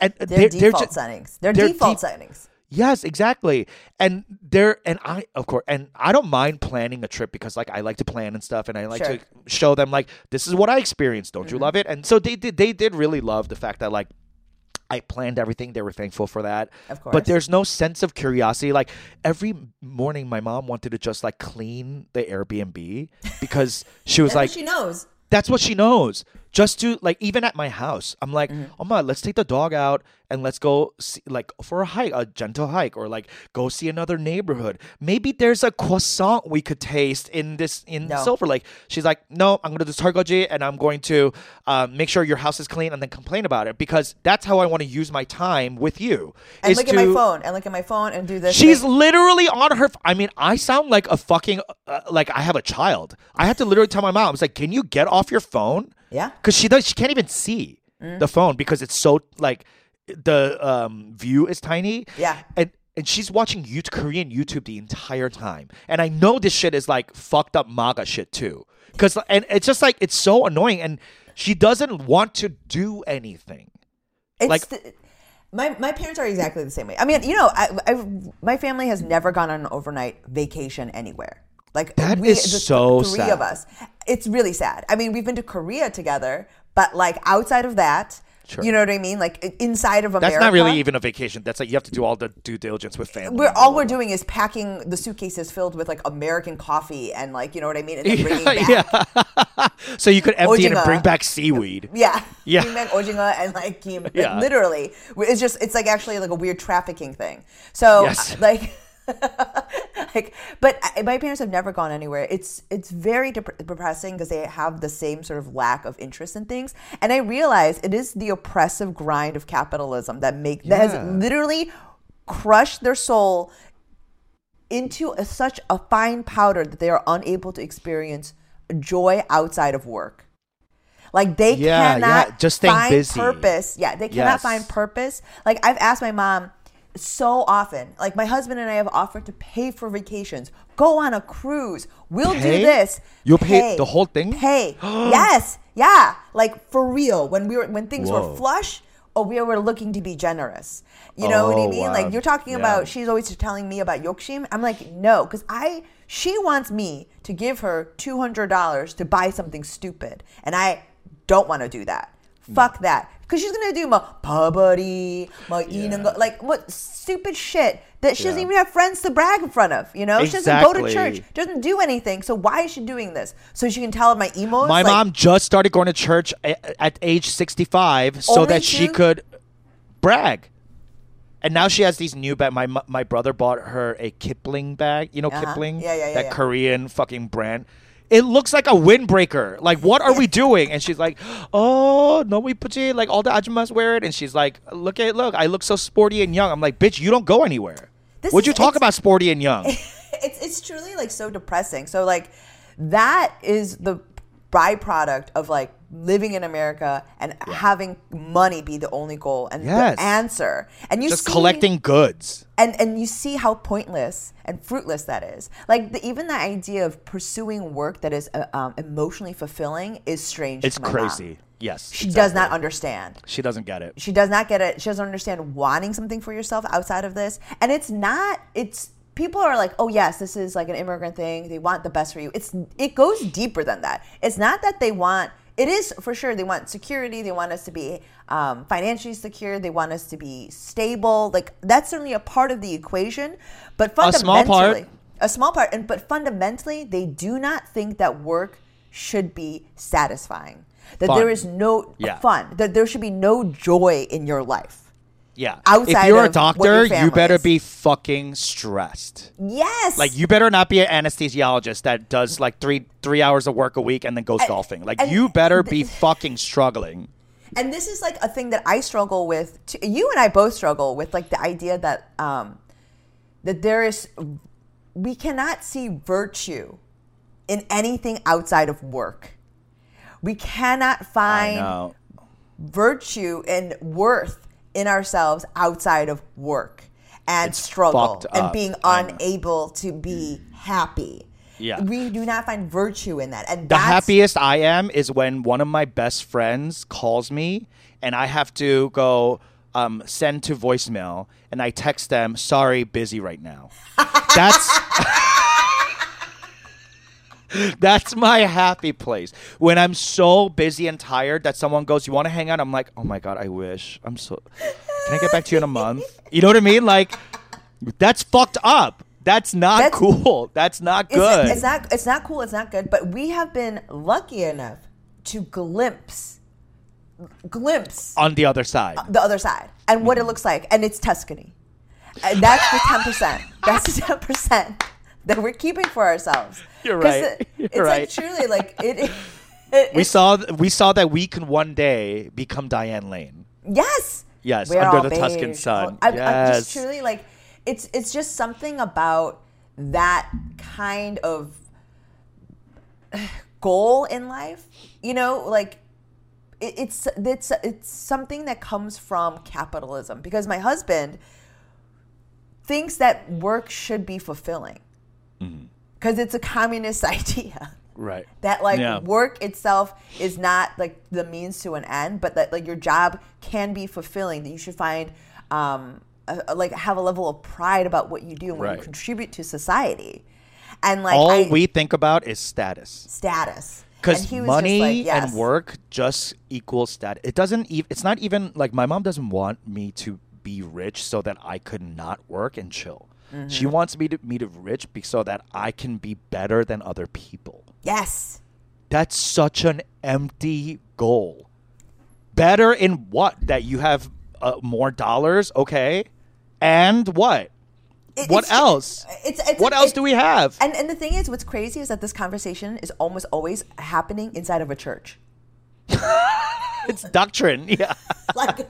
And Their they're, they're default ju- settings. Their they're default deep- settings. Yes, exactly. And there and I of course and I don't mind planning a trip because like I like to plan and stuff and I like Sure. to show them like this is what I experienced. Don't you Mm-hmm. love it? And so they did they did really love the fact that like I planned everything. They were thankful for that. Of course. But there's no sense of curiosity. Like every morning my mom wanted to just like clean the Airbnb because she was That's like what she knows. that's what she knows. Just to like, even at my house, I'm like, Mm-hmm. oh my, let's take the dog out and let's go see, like for a hike, a gentle hike, or like go see another neighborhood. Maybe there's a croissant we could taste in this in No. Silver Lake. She's like, no, I'm gonna do Targoji and I'm going to um, make sure your house is clean and then complain about it because that's how I want to use my time with you. And look at my phone. And look at my phone and do this. She's thing. literally on her. f- I mean, I sound like a fucking uh, like I have a child. I have to literally tell my mom, I was like, "Can you get off your phone?" Yeah. because she does. She can't even see Mm. the phone because it's so like the um, view is tiny. Yeah. and and she's watching YouTube, Korean YouTube the entire time. And I know this shit is like fucked up MAGA shit too. Cause and it's just like it's so annoying, and she doesn't want to do anything. It's Like- the- my my parents are exactly the same way. I mean, you know, I, I my family has never gone on an overnight vacation anywhere. Like That we, is the th- so three sad. of us. It's really sad. I mean, we've been to Korea together, but like outside of that, Sure. you know what I mean? Like inside of America, That's not really even a vacation. That's like you have to do all the due diligence with family. We're all we're doing is packing the suitcases filled with like American coffee and like you know what I mean, and then bringing back. yeah. so you could empty it and bring back seaweed. Yeah. Yeah. Bring back ojinga and like kim. Like, Yeah. literally. It's just it's like actually like a weird trafficking thing. So Yes. like like but I, my parents have never gone anywhere. It's it's very dep- depressing because they have the same sort of lack of interest in things. And I realize it is the oppressive grind of capitalism that make that has literally crushed their soul into a, such a fine powder that they are unable to experience joy outside of work. Like they Yeah, cannot yeah, just find busy. purpose. Yeah, they cannot Yes. find purpose. Like I've asked my mom so often. Like my husband and I have offered to pay for vacations, go on a cruise. We'll Pay? do this. You'll pay the whole thing? Pay. yes. Yeah. Like for real. When we were when things Whoa. were flush, or we were looking to be generous. You know what I Oh, mean? wow. Like you're talking Yeah. about she's always telling me about Yokshim. I'm like, no, because I she wants me to give her two hundred dollars to buy something stupid. And I don't want to do that. Fuck that. Because she's gonna do my pabari, my eating like what stupid shit that she doesn't even have friends to brag in front of. You know, she doesn't go to church, doesn't do anything. So why is she doing this? So she can tell my emos. My like, mom just started going to church a- at age 65 so that she could brag. And now she has these new bag. My my brother bought her a Kipling bag. You know Uh-huh. Kipling? Yeah, yeah, yeah, That yeah. Korean fucking brand. It looks like a windbreaker. Like, what are we doing? And she's like, oh, no, we put it. Like, all the ajumas wear it. And she's like, look at look, I look so sporty and young. I'm like, bitch, you don't go anywhere. This Would you talk about sporty and young? it's it's truly like so depressing. So like that is the byproduct of like living in America and having money be the only goal and Yes. the answer. And you Just see, collecting goods. and and you see how pointless and fruitless that is. Like the, even the idea of pursuing work that is uh, um, emotionally fulfilling is strange. It's to my mom. crazy. Yes. She does not understand. She doesn't get it. She does not get it. She doesn't understand wanting something for yourself outside of this. And it's not, it's, people are like, oh, yes, this is like an immigrant thing. They want the best for you. It's, it goes deeper than that. It's not that they want, it is for sure, they want security. They want us to be um, financially secure. They want us to be stable. Like, that's certainly a part of the equation. But fundamentally A small part. a small part. And, but fundamentally, they do not think that work should be satisfying. That Fun. there is no Yeah. fun. That there should be no joy in your life. Yeah. Outside if you're a doctor, you better be fucking stressed. Yes. Like you better not be an anesthesiologist that does like three three hours of work a week and then goes golfing. Like you better be fucking struggling. and this is like a thing that I struggle with. Too. You and I both struggle with like the idea that um, that there is we cannot see virtue in anything outside of work. We cannot find virtue and worth in ourselves outside of work and It's struggle and being unable to be happy. Yeah. We do not find virtue in that. And The happiest I am is when one of my best friends calls me and I have to go um, send to voicemail and I text them, sorry, busy right now. That's That's my happy place. When I'm so busy and tired that someone goes, "You want to hang out?" I'm like, "Oh my god, I wish." I'm so Can I get back to you in a month? You know what I mean? Like that's fucked up. That's not That's- cool. That's not good. it's not it's not cool, it's not good, but we have been lucky enough to glimpse glimpse on the other side. the other side and what it mm-hmm. looks like and it's Tuscany. And that's the 10%. That's the 10% that we're keeping for ourselves. You're right. You're it's right. like truly like it, it, it- we saw we saw that we can one day become Diane Lane. Yes. Yes, We're under the Tuscan beige. sun. I'm, I'm just Yes. truly like it's it's just something about that kind of goal in life. You know, like it, it's it's it's something that comes from capitalism because my husband thinks that work should be fulfilling Mm-hmm. because it's a communist idea Right. that like Yeah. work itself is not like the means to an end but that like your job can be fulfilling that you should find um a, a- like have a level of pride about what you do and what Right. you contribute to society and like All I, we think about is status. status Because money like, yes. and work just equals status. It doesn't even. It's not even like my mom doesn't want me to be rich so that I could not work and chill. Mm-hmm. She wants me to me to rich be, so that I can be better than other people. yes That's such an empty goal. Better in what? That you have uh, more dollars, okay? And what? It- what it's- else? it's, it's what else do we have? and and the thing is what's crazy is that this conversation is almost always happening inside of a church It's doctrine. Yeah. like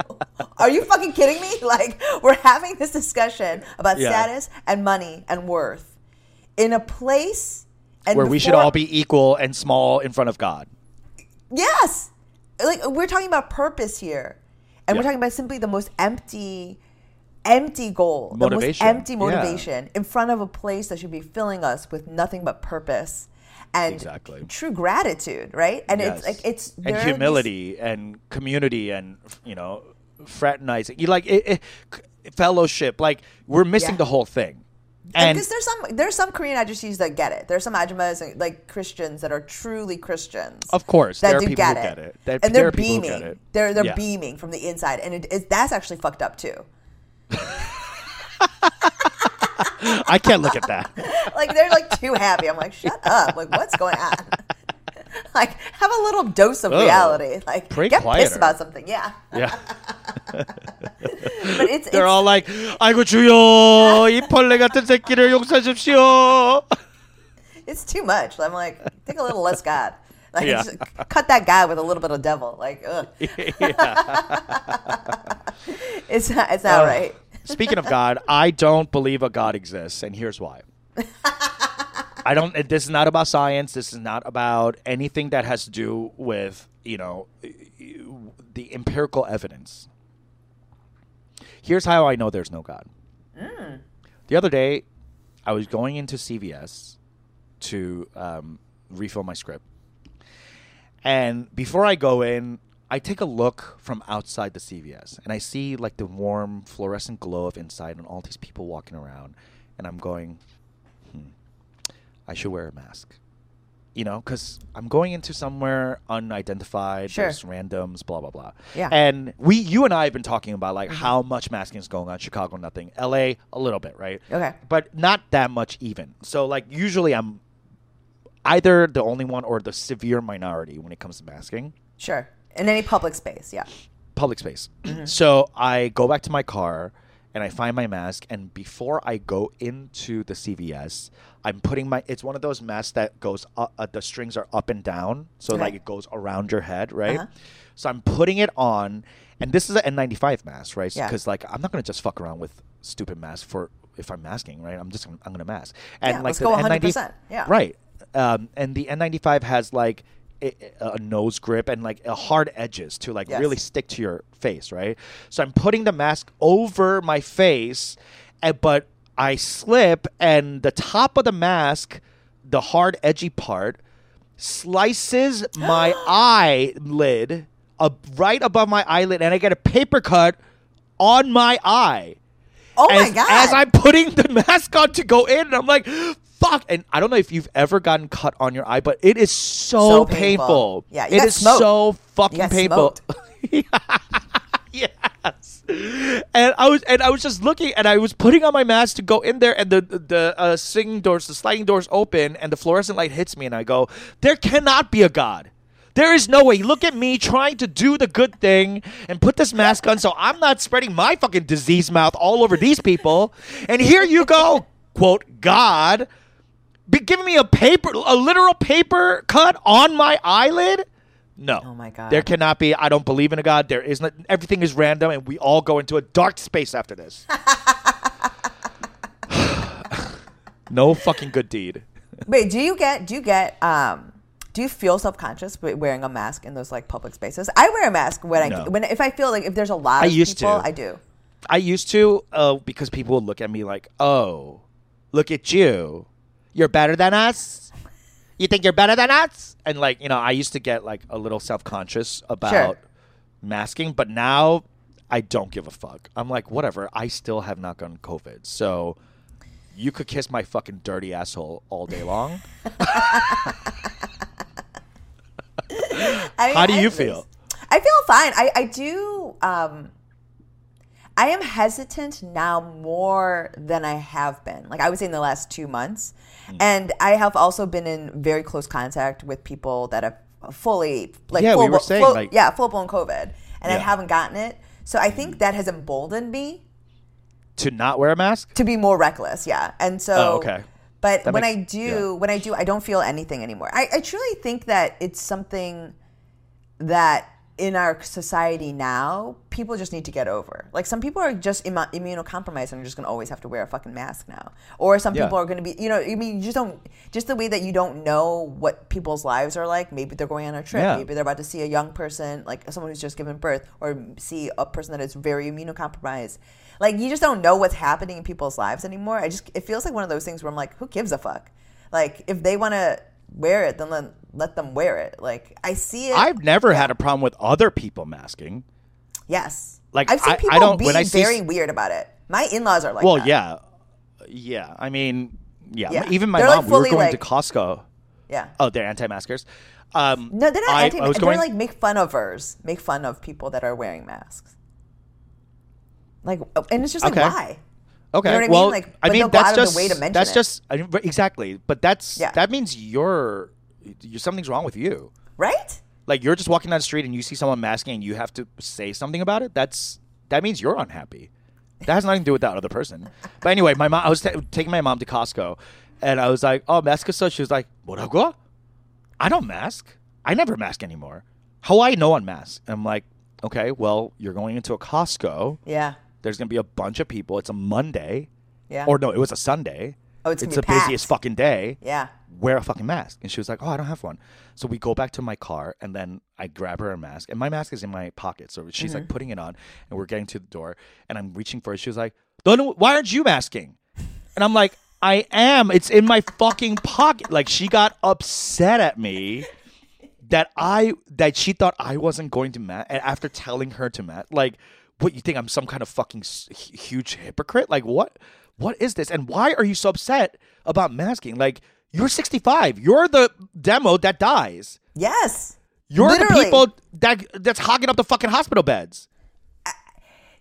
are you fucking kidding me like we're having this discussion about Yeah. status and money and worth in a place and Where we should all be equal and small in front of God. yes like we're talking about purpose here and we're talking about simply the most empty empty goal the most Motivation. empty Yeah. motivation in front of a place that should be filling us with nothing but purpose and Exactly. true gratitude right and it's like it's and are these- humility and community and you know fraternizing. You like it, it, fellowship. Like we're missing Yeah. the whole thing. And because there's some there's some Korean ajushis that get it. There's some ajumas like Christians that are truly Christians. Of course, that there are do people get it. get it. There- and they're beaming. They're they're Yeah. beaming from the inside, and it, it, that's actually fucked up too. I can't look at that. Like they're like too happy. I'm like, shut up. Like what's going on? like have a little dose of Ugh. reality. Like Pray get quieter. pissed about something. Yeah, Yeah. but it's They're it's, all like, 아이고 주여, 이 벌레 같은 새끼를 용서하십시오. it's too much. I'm like, think a little less God. Like, Yeah. just cut that guy with a little bit of devil. Like, ugh. it's not, it's not Oh. right. Speaking of God, I don't believe a God exists, and here's why. I don't. This is not about science. This is not about anything that has to do with you know the empirical evidence. Here's how I know there's no God. The other day, I was going into CVS to um, refill my script, and before I go in, I take a look from outside the CVS and I see like the warm fluorescent glow of inside and all these people walking around. And I'm going, hmm, I should wear a mask. You know, because I'm going into somewhere unidentified, Sure. there's randoms, blah, blah, blah. Yeah. And we, you and I have been talking about like how much masking is going on. Chicago, nothing. LA, a little bit, right? Okay. But not that much even. So, like, usually I'm either the only one or the severe minority when it comes to masking Sure. In any public space, yeah. public space. so I go back to my car and I find my mask. And before I go into the CVS, I'm putting my. It's one of those masks that goes. Up, uh, the strings are up and down, so Okay. like it goes around your head, right? Uh-huh. So I'm putting it on, and this is an N95 mask, right? Yeah. Because like I'm not gonna just fuck around with stupid masks for if I'm masking, right? I'm just I'm gonna mask. And Yeah, like let's the go N90 100%, yeah. Right. Um, and the N95 has like a, nose grip and like a hard edges to like Yes. really stick to your face, right? So I'm putting the mask over my face, and, but I slip, and the top of the mask, the hard edgy part, slices my eyelid up right above my eyelid, and I get a paper cut on my eye Oh my God. as I'm putting the mask on to go in, and I'm like, fuck. And I don't know if you've ever gotten cut on your eye, but it is so, So painful. painful. Yeah, it is smoked. so fucking painful. yes. And I was and I was just looking and I was putting on my mask to go in there and the the uh, swinging doors, the sliding doors open and the fluorescent light hits me and I go, there cannot be a god. There is no way. Look at me trying to do the good thing and put this mask on so I'm not spreading my fucking disease mouth all over these people. And here you go, quote, God, be giving me a paper, a literal paper cut on my eyelid? No. Oh my God. There cannot be. I don't believe in a God. There is not. Everything is random, and we all go into a dark space after this. no fucking good deed. Wait, do you get do you get um do you feel self conscious wearing a mask in those like public spaces? I wear a mask when I when if I feel like if there's a lot I of used people, to. I do. I used to uh, because people would look at me like, "Oh, look at you, you're better than us. You think you're better than us?" And like you know, I used to get like a little self conscious about masking, but now I don't give a fuck. I'm like, whatever. I still have not gotten COVID, so you could kiss my fucking dirty asshole all day long. I mean, How do you feel? I feel fine. I, I do. Um, I am hesitant now more than I have been. Like I would say in the last two months, Hmm. and I have also been in very close contact with people that have fully like Yeah, we full, were blo- saying, full- like- yeah full blown COVID, and I Yeah. Hmm. haven't gotten it. So I think that has emboldened me To not wear a mask? to be more reckless. Yeah, and so Oh, okay. But That when makes- I do, yeah. when I do, I don't feel anything anymore. I, I truly think that it's something that in our society now, people just need to get over. Like some people are just immu- immunocompromised and are just going to always have to wear a fucking mask now. Or some Yeah. people are going to be, you know, I mean, you just don't, just the way that you don't know what people's lives are like. Maybe they're going on a trip. Yeah. Maybe they're about to see a young person, like someone who's just given birth, or see a person that is very immunocompromised. Like you just don't know what's happening in people's lives anymore. I just, it feels like one of those things where I'm like, who gives a fuck? Like if they want to wear it, then let, let them wear it. Like I see it. I've never had a problem with other people masking. Yes. Like, I've seen I- I people don't- be when I see very s- weird about it. My in-laws are like well, that. yeah. Yeah. I mean, yeah. Yeah. Even my They're, mom, like, we were going to Costco. Yeah. Oh, they're anti-maskers. Um, No, they're not I, anti I was They're going. like make fun of hers. Make fun of people that are wearing masks. Like and it's just like Okay. why? okay. you know what I mean? well, Like, I mean, that's out of their just way to mention that's just I mean, exactly. But that's Yeah. that means you're, you something's wrong with you, right? Like you're just walking down the street and you see someone masking, and you have to say something about it. That's that means you're unhappy. That has nothing to do with that other person. But anyway, my mom. I was t- taking my mom to Costco, and I was like, "Oh, mask so." She was like, "What I don't mask. I never mask anymore. How I know on mask?" I'm like, "Okay, well, you're going into a Costco. Yeah. There's gonna be a bunch of people. It's a Monday. Yeah. Or no, it was a Sunday. Oh, it's, it's the busiest fucking day. Yeah. Wear a fucking mask. And she was like, oh, I don't have one. So we go back to my car, and then I grab her a mask, and my mask is in my pocket. So she's Mm-hmm. like putting it on, and we're getting to the door, and I'm reaching for it. She was like, "No, no, why aren't you masking?" And I'm like, I am. It's in my fucking pocket. Like she got upset at me that I that she thought I wasn't going to mask. And after telling her to mask, like, what you think I'm some kind of fucking huge hypocrite? Like, what? What is this? And why are you so upset about masking? Like, you're 65. You're the demo that dies. Yes. You're Literally. the people that that's hogging up the fucking hospital beds.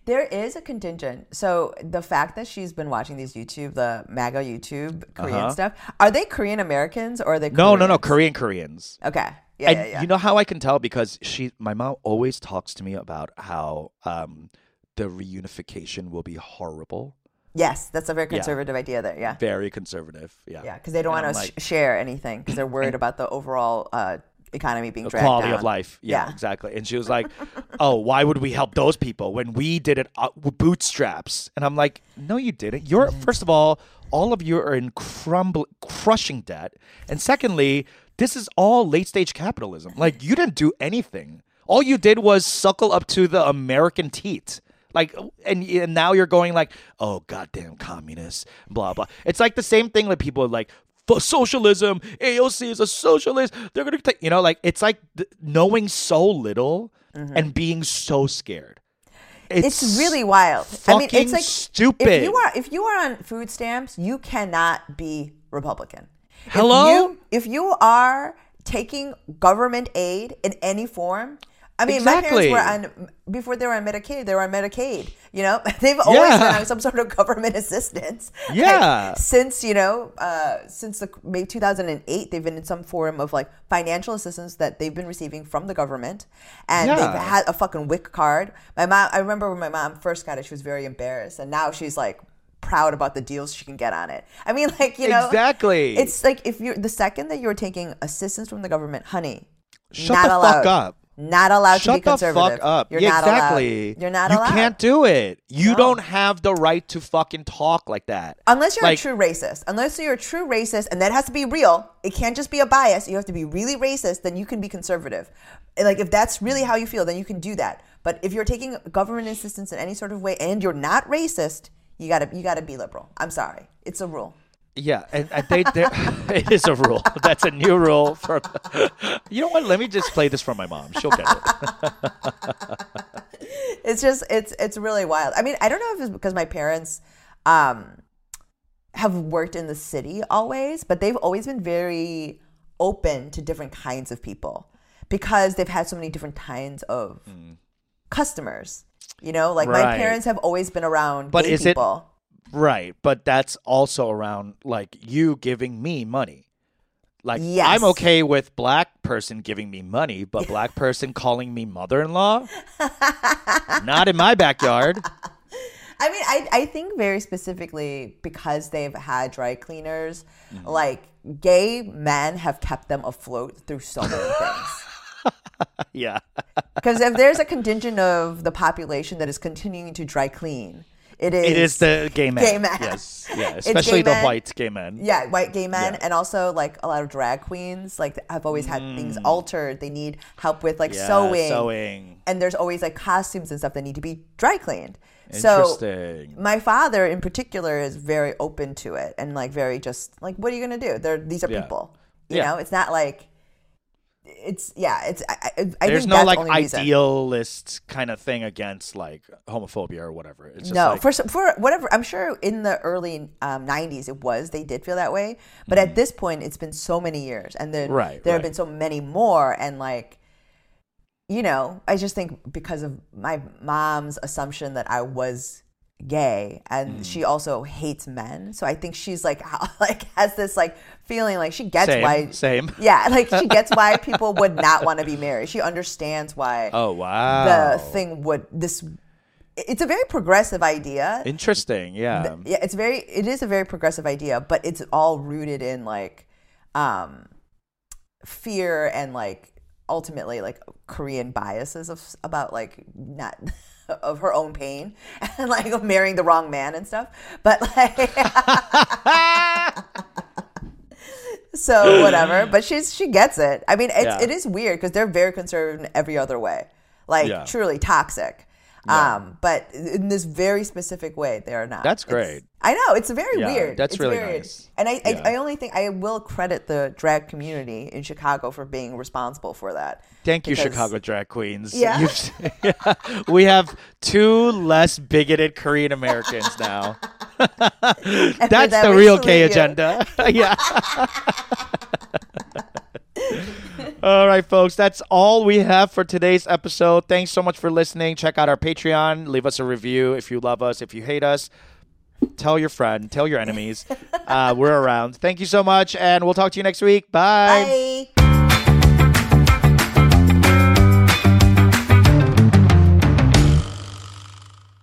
There is a contingent. So the fact that she's been watching these YouTube, the MAGA YouTube Korean Uh-huh. stuff, are they Korean Americans or are they? No, no, no, Korean Koreans. Okay. Yeah, and yeah, yeah. you know how I can tell because she, my mom, always talks to me about how um, the reunification will be horrible, yes, that's a very Yeah. conservative idea there. Yeah. very conservative. Yeah, Yeah, because they don't want to like, sh- share anything because they're worried about the overall uh, economy being dragged quality of life. Yeah, Yeah. exactly. And she was like, "Oh, why would we help those people when we did it uh, with bootstraps?" And I'm like, "No, you didn't. You're Mm-hmm. first of all, all of you are in crumble, crushing debt, and secondly, this is all late stage capitalism. Like you didn't do anything. All you did was suckle up to the American teat." Like and, and now you're going like, oh goddamn communists, blah blah. It's like the same thing that people are like, for socialism, AOC is a socialist. They're gonna take, you know, like it's like th- knowing so little mm-hmm. and being so scared. It's really wild. I mean, it's like stupid. If you are if you are on food stamps, you cannot be Republican. If Hello? you- If you, are taking government aid in any form. I mean, my parents were on before they were on Medicaid. They were on Medicaid. You know, they've always Yeah. been on some sort of government assistance. Yeah. Like, since you know, uh, since the maybe 2008, they've been in some form of like financial assistance that they've been receiving from the government, and Yeah. they've had a fucking WIC card. My mom, I remember when my mom first got it, she was very embarrassed, and now she's like proud about the deals she can get on it. I mean, like you know, Exactly. It's like if you're the second that you're taking assistance from the government, honey, Shut not the allowed. fuck up. Not allowed to be conservative. Shut the fuck up. You're yeah, not exactly. allowed. You're not you allowed. can't do it. You No. don't have the right to fucking talk like that. Unless you're Like- a true racist. Unless you're a true racist, and that has to be real. It can't just be a bias. You have to be really racist, then you can be conservative. Like if that's really how you feel, then you can do that. But if you're taking government assistance in any sort of way and you're not racist, you gotta you gotta be liberal. I'm sorry. It's a rule. Yeah, and, and they, they it is a rule. That's a new rule for. You know what? Let me just play this for my mom. She'll get it. It's just it's it's really wild. I mean, I don't know if it's because my parents um have worked in the city always, but they've always been very open to different kinds of people because they've had so many different kinds of customers. You know, like my parents have always been around But gay is it- people. Right, but that's also around like you giving me money. Like Yes. I'm okay with black person giving me money, but black person calling me mother-in-law? Not in my backyard. I mean, I, I think very specifically because they've had dry cleaners, Mm-hmm. like gay men have kept them afloat through so many things. Yeah. Because if there's a contingent of the population that is continuing to dry clean, it is It is the gay man. Gay man. Yes. Yeah, especially the men. white gay men. yeah white gay men Yeah. and also like a lot of drag queens like have always had things altered. They need help with like Mm. Yeah, sewing, sewing. and there's always like costumes and stuff that need to be dry cleaned. So Interesting. my father in particular is very open to it and like very just like what are you gonna do? They're these are Yeah. people. You know, it's not like it's yeah. It's I, I, There's think no like the only reason. idealist kind of thing against like homophobia or whatever. It's just no, like, for for whatever. I'm sure in the early um, '90s it was they did feel that way, but at this point it's been so many years, and then Mm. Right, there have been so many more, and like, you know, I just think because of my mom's assumption that I was gay, and Mm. she also hates men, so I think she's like like has this like feeling like she gets Same, why same. yeah like she gets why people would not want to be married. She understands why Oh wow. the thing would this it's a very progressive idea. Interesting. Yeah. yeah, it's very it is a very progressive idea, but it's all rooted in like um fear and like ultimately like Korean biases of about like not of her own pain and like of marrying the wrong man and stuff. But like so whatever. But she's she gets it. I mean, it's, Yeah. it is weird because they're very conservative in every other way, like Yeah. truly toxic. Um, but in this very specific way, they are not. That's It's- great. I know it's very Yeah, weird. that's It's really very- nice. And I, Yeah. I, I only think I will credit the drag community in Chicago for being responsible for that. Thank you, Chicago drag queens. Yeah. We have two less bigoted Korean Americans now. That's that the real K agenda. yeah. All right, folks. That's all we have for today's episode. Thanks so much for listening. Check out our Patreon. Leave us a review if you love us. If you hate us, tell your friend, tell your enemies. uh, we're around. Thank you so much, and we'll talk to you next week. Bye. Bye.